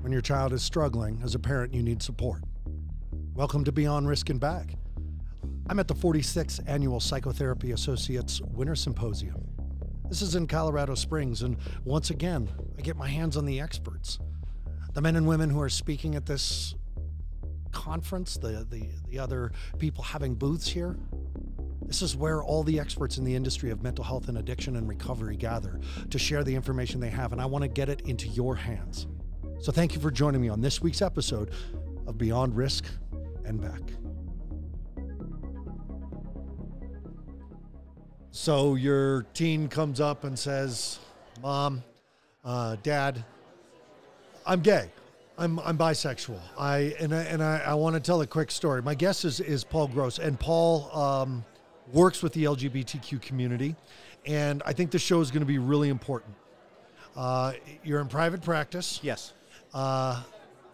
When your child is struggling, as a parent, you need support. Welcome to Beyond Risk and Back. I'm at the 46th Annual Psychotherapy Associates Winter Symposium. This is in Colorado Springs, and once again, I get my hands on the experts. The men and women who are speaking at this conference, the, the, the other people having booths here, this is where all the experts in the industry of mental health and addiction and recovery gather to share the information they have, and I want to get it into your hands. So thank you for joining me on this week's episode of Beyond Risk and Back. So your teen comes up and says, "Mom, uh, Dad, I'm gay. I'm I'm bisexual. I and I, and I, I want to tell a quick story. My guest is is Paul Gross, and Paul um, works with the LGBTQ community, and I think the show is going to be really important. Uh, you're in private practice. Yes. Uh,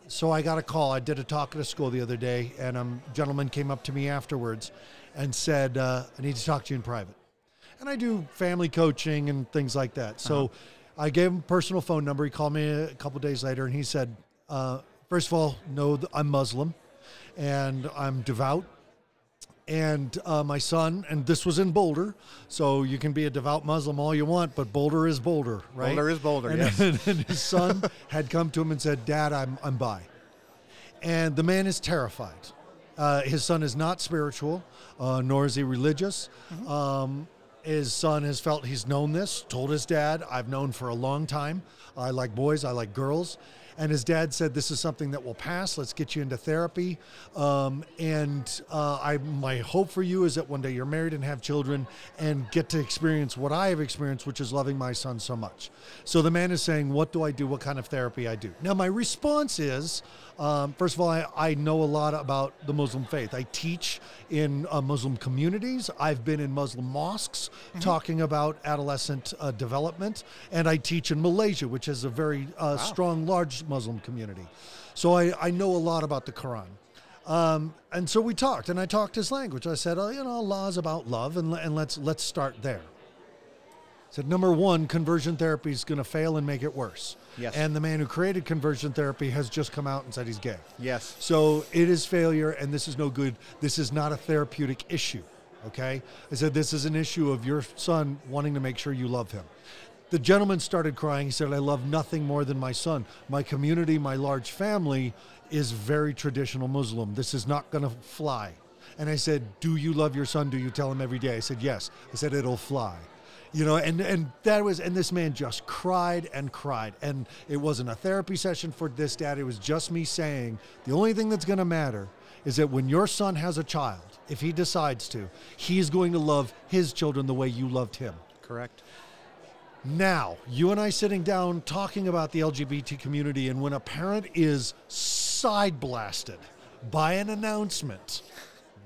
so I got a call. I did a talk at a school the other day, and a gentleman came up to me afterwards and said, uh, "I need to talk to you in private." And I do family coaching and things like that. So I gave him a personal phone number. He called me a couple days later, and he said, uh, first of all, know that I'm Muslim, and I'm devout." And uh, my son, and this was in Boulder, so you can be a devout Muslim all you want, but Boulder is Boulder, right? Boulder is Boulder, And, yes. and his son had come to him and said, Dad, I'm, I'm bi. And the man is terrified. Uh, his son is not spiritual, uh, nor is he religious. Um, his son has felt he's known this, told his dad, I've known for a long time. I like boys, I like girls. And his dad said, This is something that will pass. Let's get you into therapy. Um, and uh, I, my hope for you is that one day you're married and have children and get to experience what I have experienced, which is loving my son so much. So the man is saying, What do I do? What kind of therapy I do? Now, my response is, um, first of all, I, I know a lot about the Muslim faith. I teach in uh, Muslim communities. I've been in Muslim mosques talking about adolescent uh, development, and I teach in Malaysia, which is a very uh, strong, large Muslim community. So I, I know a lot about the Quran. Um, and so we talked, and I talked his language. I said, oh, you know, Allah is about love, and, and let's let's start there. Said number one, conversion therapy is going to fail and make it worse. Yes. And the man who created conversion therapy has just come out and said he's gay. Yes. So it is failure, and this is no good. This is not a therapeutic issue. Okay. I said this is an issue of your son wanting to make sure you love him. The gentleman started crying. He said, I love nothing more than my son. My community, my large family is very traditional Muslim. This is not going to fly. And I said, Do you love your son? Do you tell him every day? I said, Yes. I said, It'll fly. You know, and, and that was, and this man just cried and cried. And it wasn't a therapy session for this dad. It was just me saying, the only thing that's going to matter is that when your son has a child, if he decides to, he's going to love his children the way you loved him. Correct. Now, you and I sitting down talking about the LGBT community, and when a parent is side blasted by an announcement,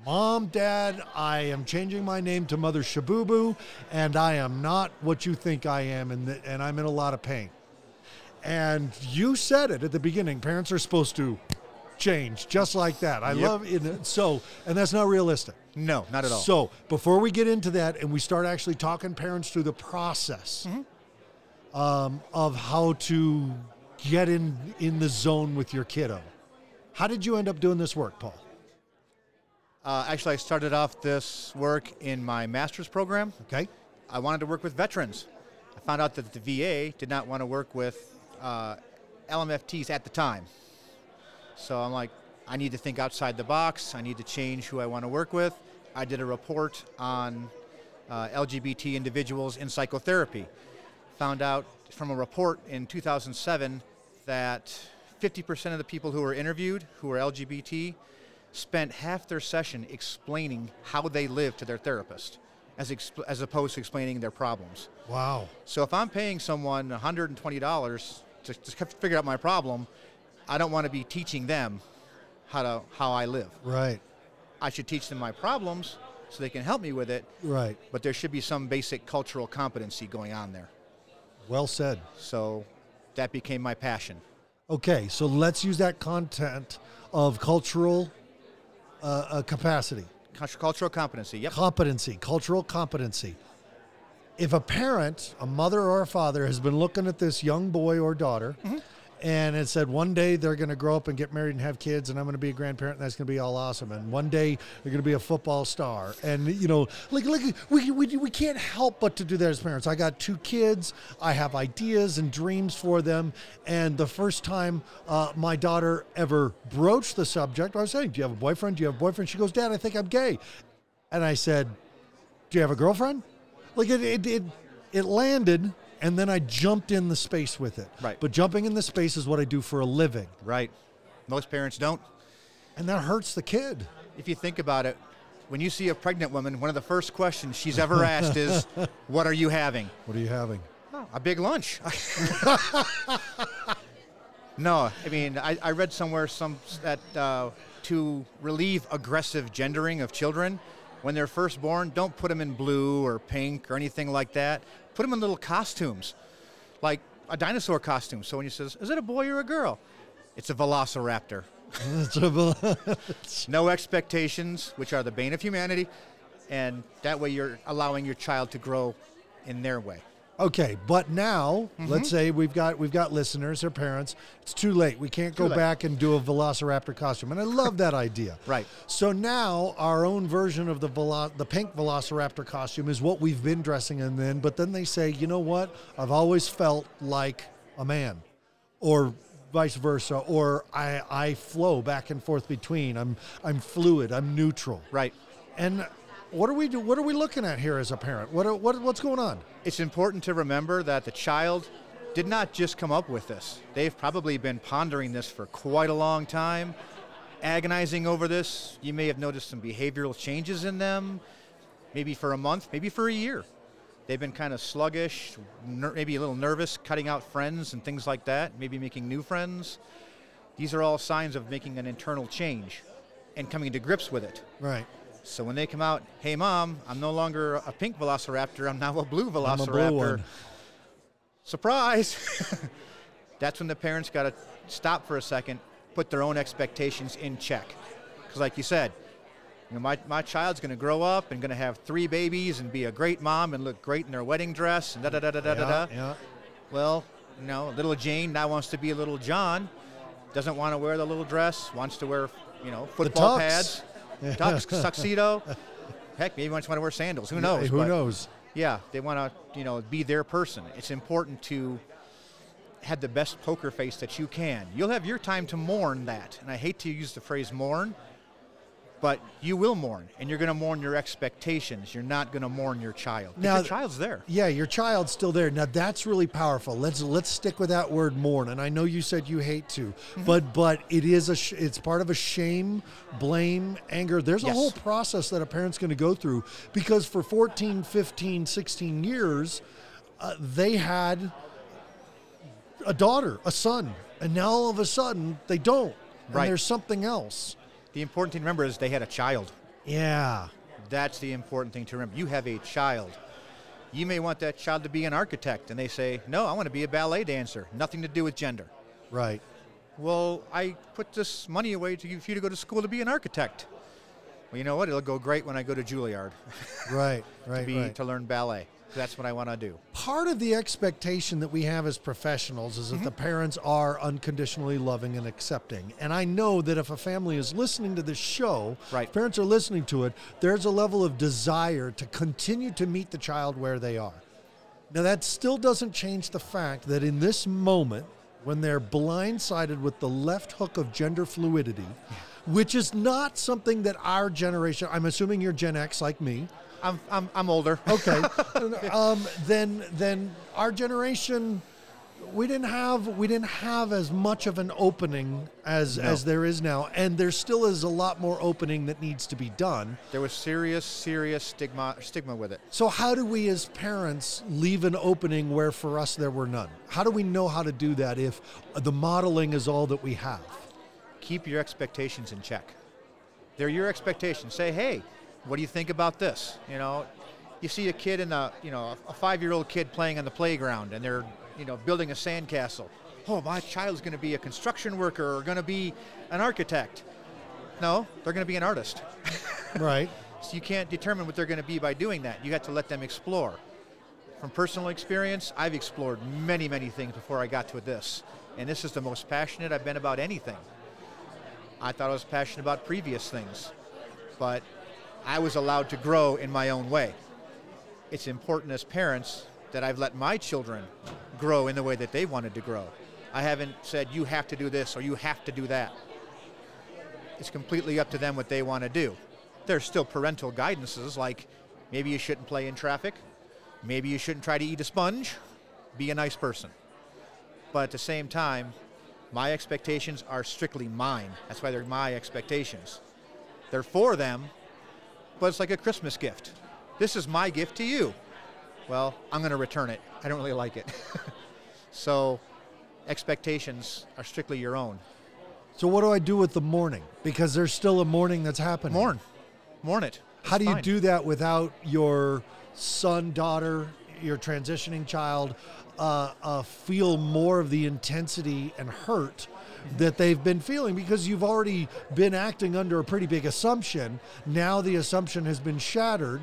Mom, Dad, I am changing my name to Mother Shabubu, and I am not what you think I am, and, th- and I'm in a lot of pain. And you said it at the beginning parents are supposed to change just like that. I Yep. love it. So, and that's not realistic. No, not at all. So before we get into that and we start actually talking parents through the process um, of how to get in in the zone with your kiddo, how did you end up doing this work, Paul? Uh, actually, I started off this work in my master's program. Okay, I wanted to work with veterans. I found out that the VA did not want to work with uh, LMFTs at the time. So I'm like, I need to think outside the box. I need to change who I want to work with. I did a report on uh, LGBT individuals in psychotherapy. Found out from a report in 2007 that 50% of the people who were interviewed who were LGBT spent half their session explaining how they live to their therapist as, exp- as opposed to explaining their problems. wow, So if I'm paying someone $120 to, to figure out my problem, I don't want to be teaching them how to how I live. right, I should teach them my problems so they can help me with it, right, but there should be some basic cultural competency going on there. well said. So that became my passion. Okay, so let's use that content of cultural uh, uh, capacity, Cultural competency, yep. competency, cultural competency. if a parent, a mother or a father, has been looking at this young boy or daughter and it said one day they're going to grow up and get married and have kids and I'm going to be a grandparent and that's going to be all awesome. And one day they're going to be a football star. And you know like like we, we, we can't help but to do that as parents. I got two kids. I have ideas and dreams for them. And the first time uh, my daughter ever broached the subject I was saying do you have a boyfriend? Do you have a boyfriend? She goes dad I think I'm gay. And I said do you have a girlfriend? Like it it, it, it landed and then I jumped in the space with it. Right. But jumping in the space is what I do for a living. Right. Most parents don't. And that hurts the kid. If you think about it, when you see a pregnant woman, one of the first questions she's ever asked is, What are you having? What are you having? Oh, a big lunch. no, I mean, I, I read somewhere some that uh, to relieve aggressive gendering of children, when they're first born, don't put them in blue or pink or anything like that. Put them in little costumes, like a dinosaur costume. So when you says, "Is it a boy or a girl?" It's a velociraptor. no expectations, which are the bane of humanity, and that way you're allowing your child to grow in their way. Okay, but now Mm-hmm. let's say we've got we've got listeners or parents. It's too late. We can't go late. back and do a Velociraptor costume, and I love that idea. Right. So now our own version of the velo- the pink Velociraptor costume is what we've been dressing in then. But then they say, you know what? I've always felt like a man, or vice versa, or I I flow back and forth between. I'm I'm fluid. I'm neutral. Right. And what are we do? What are we looking at here as a parent? What are, what what's going on? It's important to remember that the child did not just come up with this. They've probably been pondering this for quite a long time, agonizing over this. You may have noticed some behavioral changes in them, maybe for a month, maybe for a year. They've been kind of sluggish, ner- maybe a little nervous, cutting out friends and things like that, maybe making new friends. These are all signs of making an internal change and coming to grips with it. Right. So when they come out, hey mom, I'm no longer a pink velociraptor, I'm now a blue velociraptor. A blue. Surprise! That's when the parents got to stop for a second, put their own expectations in check. Because, like you said, you know, my, my child's going to grow up and going to have three babies and be a great mom and look great in their wedding dress and da da da da da da. Yeah, yeah. Well, you know, little Jane now wants to be a little John, doesn't want to wear the little dress, wants to wear, you know, football pads, tux, tuxedo. Heck, maybe wants to want to wear sandals. Who knows? Who But- knows? yeah, they want to, you know, be their person. It's important to have the best poker face that you can. You'll have your time to mourn that, and I hate to use the phrase mourn, but you will mourn, and you're going to mourn your expectations. You're not going to mourn your child Now- your child's there. Yeah, your child's still there. Now that's really powerful. Let's let's stick with that word mourn. And I know you said you hate to, Mm-hmm. but but it is a sh- it's part of a shame, blame, anger. There's a Yes. whole process that a parent's going to go through because for 14, 15, 16 years uh, they had a daughter, a son, and now all of a sudden they don't. And Right. there's something else. The important thing to remember is they had a child. Yeah. That's the important thing to remember. You have a child. You may want that child to be an architect, and they say, No, I want to be a ballet dancer. Nothing to do with gender. Right. Well, I put this money away to, for you to go to school to be an architect. Well, you know what? It'll go great when I go to Juilliard Right. Right. to, be, right. to learn ballet. That's what I want to do. part of the expectation that we have as professionals is that Mm-hmm. the parents are unconditionally loving and accepting. And I know that if a family is listening to this show, Right. parents are listening to it, there's a level of desire to continue to meet the child where they are. Now, that still doesn't change the fact that in this moment, when they're blindsided with the left hook of gender fluidity, which is not something that our generation, I'm assuming you're Gen X like me, I'm, I'm, I'm older. okay um, then then our generation we didn't have we didn't have as much of an opening as No. as there is now and there still is a lot more opening that needs to be done There was serious, serious stigma, stigma with it. so how do we as parents leave an opening where for us there were none how do we know how to do that if the modeling is all that we have Keep your expectations in check. They're your expectations. Say, hey, what do you think about this? You know, you see a kid in a, you know, a five-year-old kid playing on the playground, and they're, you know, building a sandcastle. Oh, my child's going to be a construction worker or going to be an architect. No, they're going to be an artist. right So you can't determine what they're going to be by doing that. You have to let them explore. from personal experience, I've explored many, many things before I got to this. And this is the most passionate I've been about anything. I thought I was passionate about previous things, but I was allowed to grow in my own way. It's important as parents that I've let my children grow in the way that they wanted to grow. I haven't said, you have to do this or you have to do that. It's completely up to them what they want to do. There's still parental guidances like maybe you shouldn't play in traffic, maybe you shouldn't try to eat a sponge, be a nice person. But at the same time, my expectations are strictly mine. That's why they're my expectations. They're for them, but it's like a Christmas gift. This is my gift to you. Well, I'm going to return it. I don't really like it. so, expectations are strictly your own. So what do I do with the mourning? Because there's still a mourning that's happening. Mourn. Mourn it. How It's do you do that without your son, daughter, your transitioning child uh, uh, feel more of the intensity and hurt that they've been feeling? Because you've already been acting under a pretty big assumption. Now the assumption has been shattered.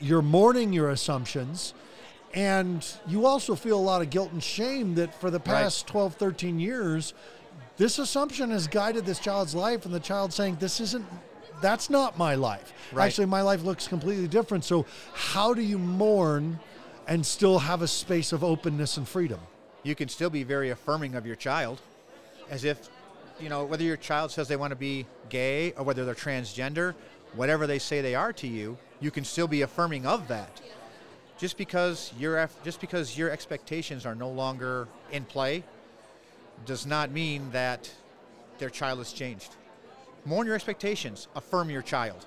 You're mourning your assumptions. And you also feel a lot of guilt and shame that for the Right. past 12, 13 years, this assumption has guided this child's life, and the child saying, This isn't, that's not my life. Right. Actually, my life looks completely different. So, how do you mourn and still have a space of openness and freedom? you can still be very affirming of your child as if you know whether your child says they want to be gay or whether they're transgender whatever they say they are to you you can still be affirming of that. Just because your just because your expectations are no longer in play does not mean that their child has changed. Mourn your expectations affirm your child.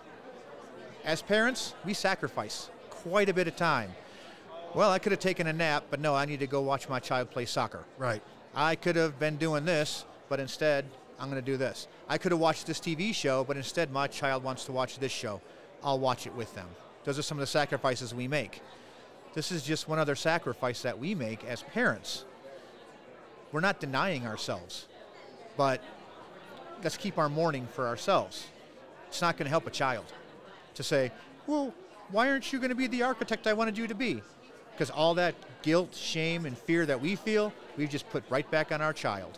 As parents we sacrifice quite a bit of time well i could have taken a nap but no i need to go watch my child play soccer Right. I could have been doing this, but instead I'm going to do this. I could have watched this TV show, but instead my child wants to watch this show. I'll watch it with them. Those are some of the sacrifices we make. This is just one other sacrifice that we make as parents. We're not denying ourselves, but let's keep our mourning for ourselves. It's not going to help a child to say, well, why aren't you going to be the architect I wanted you to be? Because all that guilt, shame, and fear that we feel, we've just put right back on our child.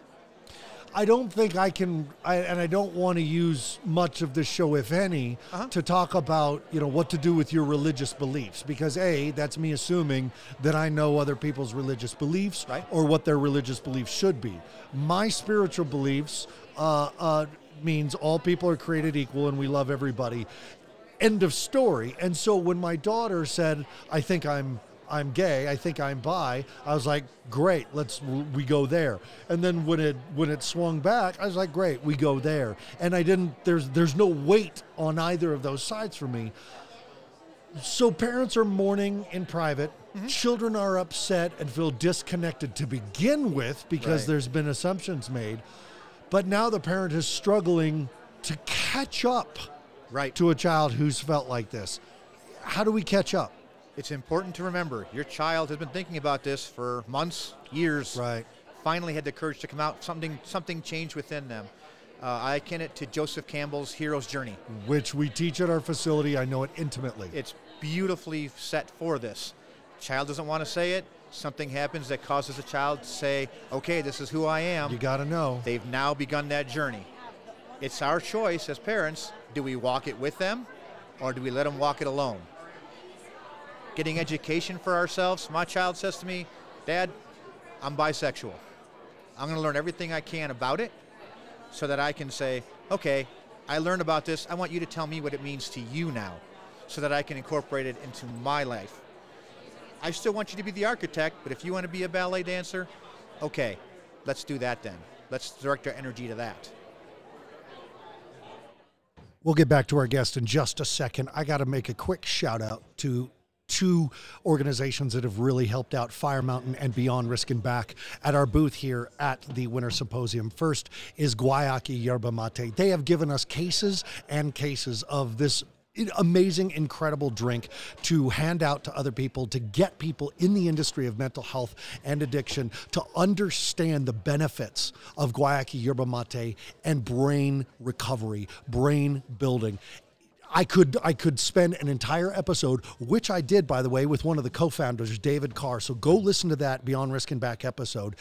I don't think I can, I, and I don't want to use much of this show, if any, Uh-huh. to talk about you know what to do with your religious beliefs. Because a, that's me assuming that I know other people's religious beliefs Right. or what their religious beliefs should be. My spiritual beliefs uh, uh, means all people are created equal and we love everybody. End of story. And so when my daughter said, "I think I'm." I'm gay. I think I'm bi. I was like, great. Let's we go there. And then when it when it swung back, I was like, great. We go there. And I didn't. There's there's no weight on either of those sides for me. So parents are mourning in private. Mm-hmm. Children are upset and feel disconnected to begin with because Right. there's been assumptions made. But now the parent is struggling to catch up Right. to a child who's felt like this. How do we catch up? It's important to remember your child has been thinking about this for months, years. Right. Finally had the courage to come out. Something something changed within them. Uh, I akin it to Joseph Campbell's hero's journey. Which we teach at our facility. I know it intimately. It's beautifully set for this. Child doesn't want to say it. Something happens that causes a child to say, "Okay, this is who I am." you got to know. They've now begun that journey. It's our choice as parents. Do we walk it with them or do we let them walk it alone? Getting education for ourselves. My child says to me, Dad, I'm bisexual. I'm going to learn everything I can about it so that I can say, okay, I learned about this. I want you to tell me what it means to you now so that I can incorporate it into my life. I still want you to be the architect, but if you want to be a ballet dancer, okay, let's do that then. Let's direct our energy to that. We'll get back to our guest in just a second. I got to make a quick shout out to two organizations that have really helped out Fire Mountain and Beyond Risk and Back at our booth here at the Winter Symposium. First is Guayaki Yerba Mate. They have given us cases and cases of this amazing, incredible drink to hand out to other people, to get people in the industry of mental health and addiction to understand the benefits of Guayaki Yerba Mate and brain recovery, brain building. I could I could spend an entire episode, which I did by the way, with one of the co-founders, David Karr. So go listen to that Beyond Risk and Back episode.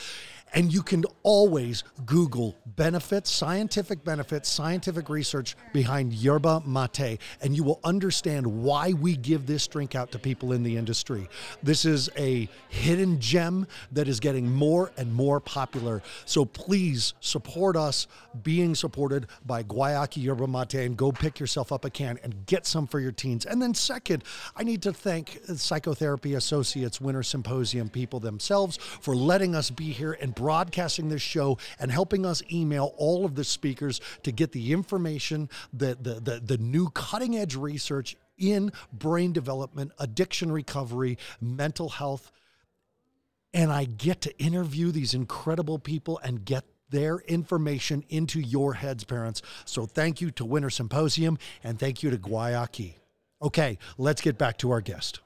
And you can always Google benefits, scientific benefits, scientific research behind yerba mate, and you will understand why we give this drink out to people in the industry. This is a hidden gem that is getting more and more popular. So please support us being supported by Guayaki Yerba Mate and go pick yourself up a can and get some for your teens. And then, second, I need to thank Psychotherapy Associates Winter Symposium people themselves for letting us be here and broadcasting this show and helping us email all of the speakers to get the information, the, the, the, the new cutting edge research in brain development, addiction recovery, mental health. And I get to interview these incredible people and get their information into your heads, parents. So thank you to Winter Symposium and thank you to Guayaki. Okay, let's get back to our guest.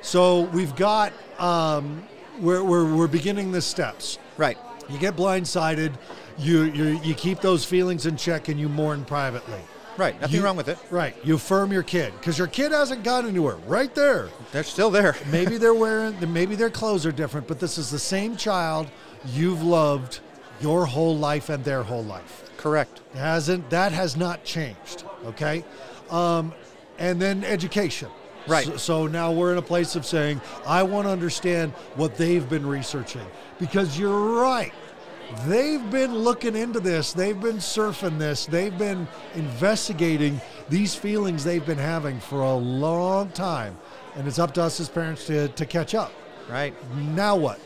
So we've got um, we're, we're, we're beginning the steps. Right. You get blindsided, you, you you keep those feelings in check, and you mourn privately. Right. Nothing You- wrong with it. Right. You affirm your kid because your kid hasn't gone anywhere. Right there. They're still there. Maybe they're wearing, maybe their clothes are different, but this is the same child you've loved your whole life and their whole life. Correct. It hasn't that has not changed. Okay, um, and then education. Right. So, so now we're in a place of saying I want to understand what they've been researching because you're right. They've been looking into this. They've been surfing this. They've been investigating these feelings they've been having for a long time, and it's up to us as parents to, to catch up. Right. Now what?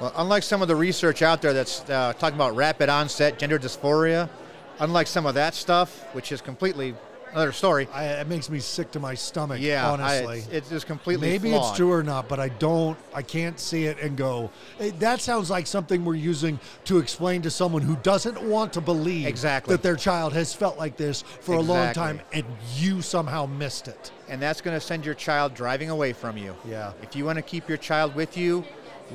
Well, unlike some of the research out there that's uh, talking about rapid onset gender dysphoria, unlike some of that stuff, which is completely another story. I, it makes me sick to my stomach. Yeah, I- honestly. it's, it's just completely Maybe flawed. it's true or not, but I don't, I can't see it and go, "Hey, that sounds like something we're using to explain to someone who doesn't want to believe Exactly. that their child has felt like this for a long time and you somehow missed it. and that's going to send your child driving away from you. Yeah. If you want to keep your child with you,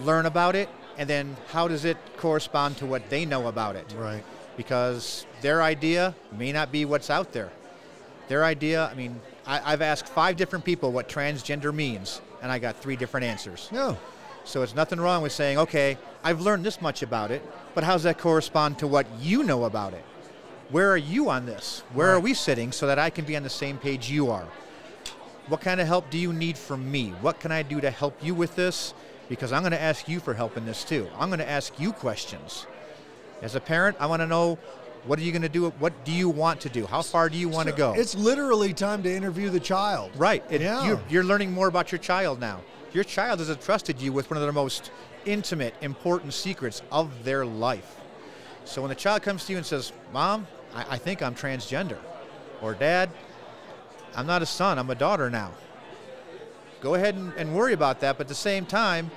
learn about it, and then how does it correspond to what they know about it? Right. Because their idea may not be what's out there. Their idea, I mean, I, I've asked five different people what transgender means, and I got three different answers. No. So it's nothing wrong with saying, okay, I've learned this much about it, but how does that correspond to what you know about it? Where are you on this? Where are we sitting so that I can be on the same page you are? What kind of help do you need from me? What can I do to help you with this? Because I'm going to ask you for help in this too. I'm going to ask you questions. As a parent, I want to know what are you going to do? What do you want to do? How far do you want to go? It's literally time to interview the child. Right. It, Yeah. you're, you're learning more about your child now. Your child has entrusted you with one of the most intimate, important secrets of their life. So when the child comes to you and says, Mom, I, I think I'm transgender, or Dad, I'm not a son, I'm a daughter now. Go ahead and, and worry about that, but at the same time,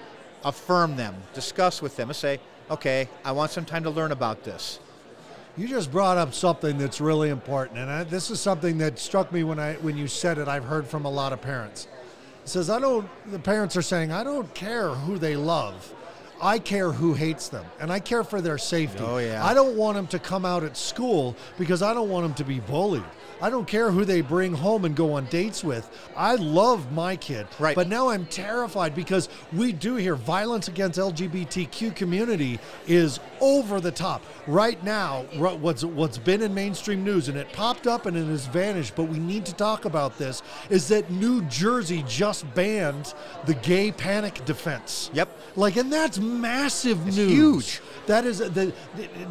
affirm them, discuss with them, and say, okay, I want some time to learn about this. You just brought up something that's really important, and I, this is something that struck me when I when you said it. I've heard from a lot of parents. It says I don't. The parents are saying I don't care who they love. I care who hates them, and I care for their safety. Oh, yeah. I don't want them to come out at school because I don't want them to be bullied. I don't care who they bring home and go on dates with. I love my kid, Right. but now I'm terrified because we do hear violence against LGBTQ community is over the top. Right now, what's what's been in mainstream news and it popped up and it has vanished, but we need to talk about this is that New Jersey just banned the gay panic defense. Yep. Like and that's massive It's news. huge. That is the,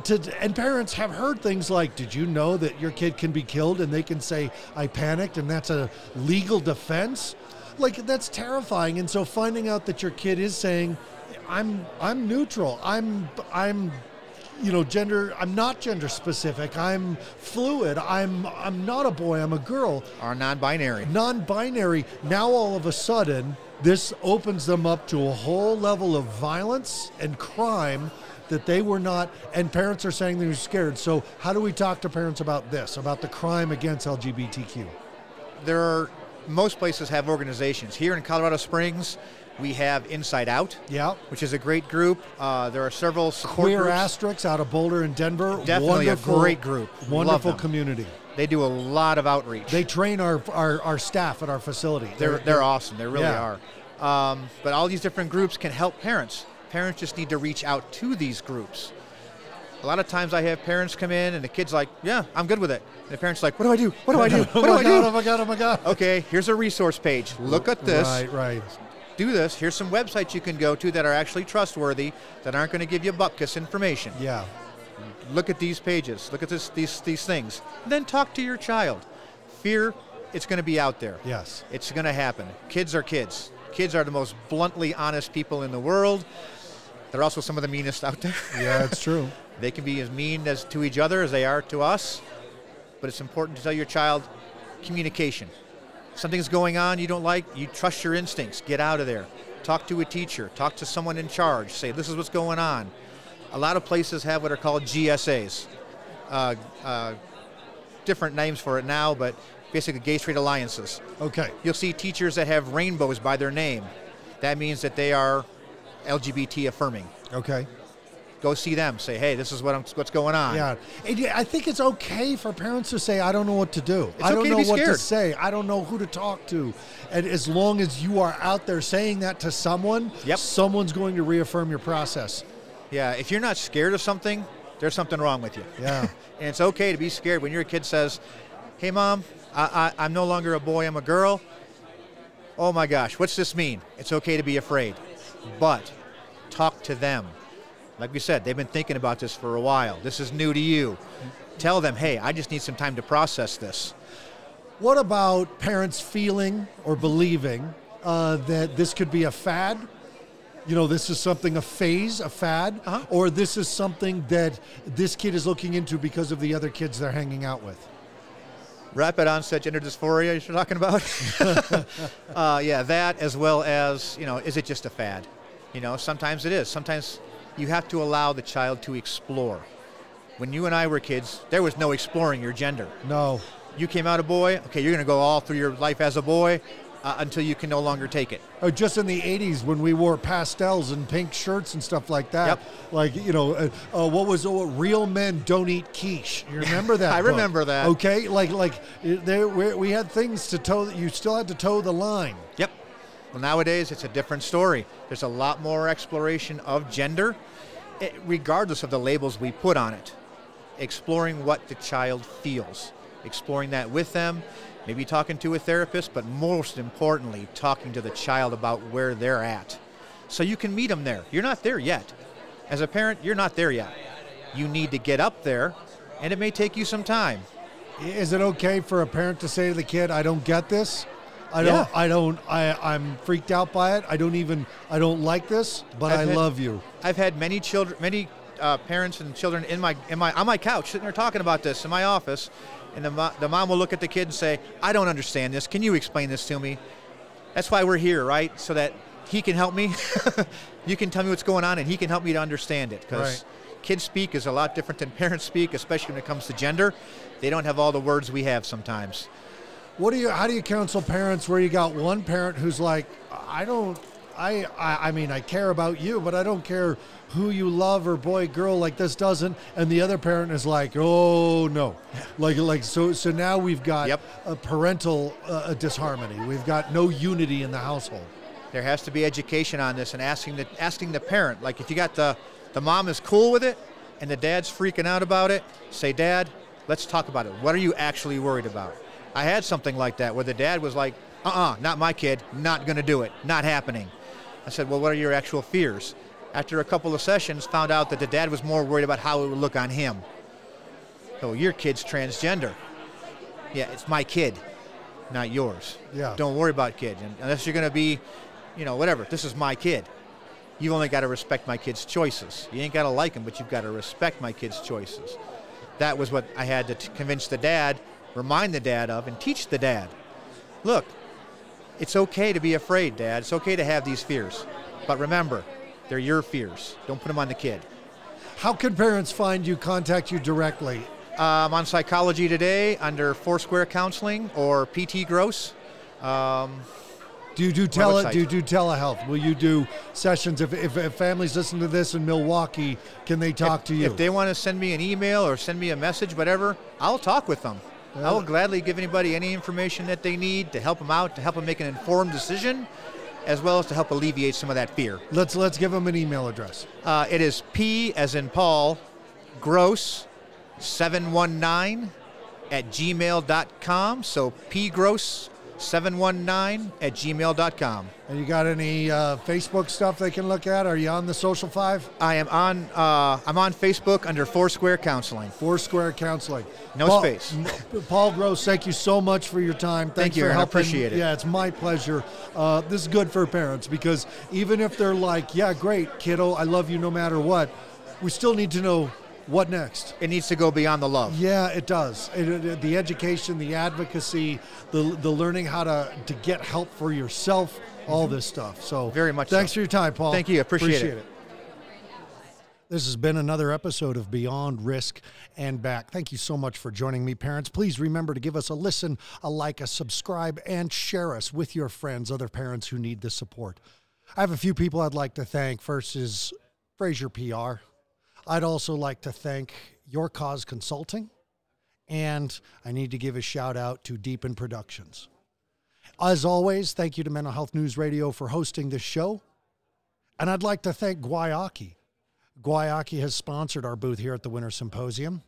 to, and parents have heard things like, "Did you know that your kid can be killed?" And they can say, "I panicked," and that's a legal defense. Like that's terrifying. And so finding out that your kid is saying, "I'm I'm neutral. I'm I'm." You know, gender. I'm not gender specific. I'm fluid. I'm. I'm not a boy. I'm a girl Are non-binary. non-binary now all of a sudden this opens them up to a whole level of violence and crime that they were not and parents are saying they're scared so how do we talk to parents about this about the crime against lgbtq there are most places have organizations. Here in Colorado Springs, we have Inside Out, yeah which is a great group. Uh, there are several support queer groups. asterisks out of boulder and denver Definitely a great group. Wonderful community They do a lot of outreach. They train our, our, our staff at our facility. They're, they're awesome. They really Yeah. are. Um, but all these different groups can help parents. Parents just need to reach out to these groups. A lot of times I have parents come in and the kid's like, yeah, I'm good with it. And the parent's like, what do I do? What do I do? oh What do I do? Oh my god! Oh my god! Okay, here's a resource page. Look at this. Right, right. Do this. Here's some websites you can go to that are actually trustworthy, that aren't going to give you bupkis information. Yeah. Look at these pages. Look at this, these, these things. Then talk to your child. Fear, it's going to be out there. Yes. It's going to happen. Kids are kids. Kids are the most bluntly honest people in the world. They're also some of the meanest out there. Yeah, it's true. they can be as mean as to each other as they are to us. But it's important to tell your child communication. Something's going on you don't like, you trust your instincts. Get out of there. Talk to a teacher. Talk to someone in charge. Say, this is what's going on. A lot of places have what are called GSAs. Uh, uh, different names for it now, but basically gay straight alliances. Okay. You'll see teachers that have rainbows by their name. That means that they are LGBT affirming. Okay. Go see them. Say, hey, this is what I'm, what's going on. Yeah. And I think it's okay for parents to say, I don't know what to do. It's I don't okay to know be what to say. I don't know who to talk to. And as long as you are out there saying that to someone, Yep. someone's going to reaffirm your process. Yeah, if you're not scared of something, there's something wrong with you. Yeah. and it's okay to be scared when your kid says, "Hey, mom, I, I, I'm no longer a boy, I'm a girl." Oh my gosh, what's this mean? It's okay to be afraid, but talk to them. Like we said, they've been thinking about this for a while. This is new to you. Tell them, "Hey, I just need some time to process this." What about parents feeling or believing uh, that this could be a fad? You know, this is something, a phase, a fad, Uh-huh. or this is something that this kid is looking into because of the other kids they're hanging out with. Rapid onset gender dysphoria you're talking about? Uh, yeah that as well as you know is it just a fad? You know sometimes it is. Sometimes you have to allow the child to explore. When you and i were kids there was no exploring your gender. No. you came out a boy okay you're going to go all through your life as a boy uh, until you can no longer take it Or just in the 80s when we wore pastels and pink shirts and stuff like that. Yep. Like, you know, uh, uh, what was uh, Real Men Don't Eat Quiche. You remember that? I book? remember that. Okay. Like, like uh, there, we, we had things to toe, you still had to toe the line. Yep. Well, nowadays it's a different story. There's a lot more exploration of gender, eh, regardless of the labels we put on it. Exploring what the child feels, exploring that with them, maybe talking to a therapist, but most importantly, talking to the child about where they're at. So you can meet them there. You're not there yet. As a parent, you're not there yet. You need to get up there, and it may take you some time. Is it okay for a parent to say to the kid, "I don't get this. I don't. Yeah. I don't. I, I'm freaked out by it. I don't even. I don't like this, but I've I had- love you." I've had many children, many uh, parents and children in my, in my, on my couch sitting there talking about this in my office, and the, mo- the mom will look at the kid and say, "I don't understand this. Can you explain this to me?" That's why we're here, right? So that he can help me. you can tell me what's going on, and he can help me to understand it. Because Right. kids speak is a lot different than parents speak, especially when it comes to gender. They don't have all the words we have sometimes. What do you? How do you counsel parents where you got one parent who's like, "I don't. I. I, I mean, I care about you, but I don't care who you love or boy, girl. Like this doesn't." And the other parent is like, "Oh no." Like, like so. So now we've got Yep. a parental uh, disharmony. We've got no unity in the household. There has to be education on this and asking the asking the parent. Like if you got the the mom is cool with it and the dad's freaking out about it, say, Dad, let's talk about it. What are you actually worried about? I had something like that where the dad was like, uh-uh, not my kid, not gonna do it, not happening. I said, Well, what are your actual fears? After a couple of sessions, found out that the dad was more worried about how it would look on him. So your kid's transgender. Yeah, it's my kid, not yours. Yeah. Don't worry about kid. Unless you're going to be, you know, whatever. This is my kid. You've only got to respect my kid's choices. You ain't got to like him, but you've got to respect my kid's choices. That was what I had to t- convince the dad, remind the dad of, and teach the dad. Look, it's okay to be afraid, Dad. It's okay to have these fears. But remember, they're your fears. Don't put them on the kid. How can parents find you? Contact you directly. Um, on Psychology Today under Foursquare Counseling or PT Gross. Um, Do you do tele? Do you do telehealth? Will you do sessions? If, if, if families listen to this in Milwaukee, can they talk if, to you? If they want to send me an email or send me a message, whatever, I'll talk with them. I will gladly give anybody any information that they need to help them out, to help them make an informed decision, as well as to help alleviate some of that fear. Let's let's give them an email address. Uh, it is P as in Paul, gross 719 at gmail.com. So P gross 719 at gmail.com. And you got any uh, Facebook stuff they can look at? Are you on the Social Five? I am on uh, I'm on Facebook under Foursquare Counseling. Foursquare Counseling. No Paul, space. Paul Gross, thank you so much for your time. Thanks Thank you, for Aaron. I appreciate it. Yeah, it's my pleasure. Uh, this is good for parents because even if they're like, yeah, great, kiddo, I love you no matter what, we still need to know what next. It needs to go beyond the love. Yeah, it does. It, it- the education, the advocacy, the the learning how to to get help for yourself, all this stuff. So Mm-hmm. Very much Thanks so. for your time, Paul. Thank you. Appreciate it. This has been another episode of Beyond Risk and Back. Thank you so much for joining me, parents. Please remember to give us a listen, a like, a subscribe, and share us with your friends, other parents who need the support. I have a few people I'd like to thank. First is Fraser PR. I'd also like to thank Your Cause Consulting, and I need to give a shout out to Deepen Productions. As always, thank you to Mental Health News Radio for hosting this show. And I'd like to thank Guayaki. Guayaki has sponsored our booth here at the Winter Symposium.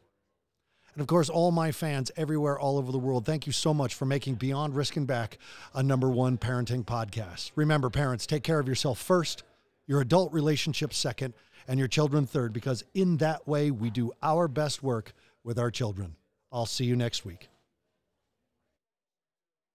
And of course, all my fans everywhere, all over the world, thank you so much for making Beyond Risk and Back a number one parenting podcast. Remember, parents, take care of yourself first, your adult relationships second, and your children third, because in that way, we do our best work with our children. I'll see you next week.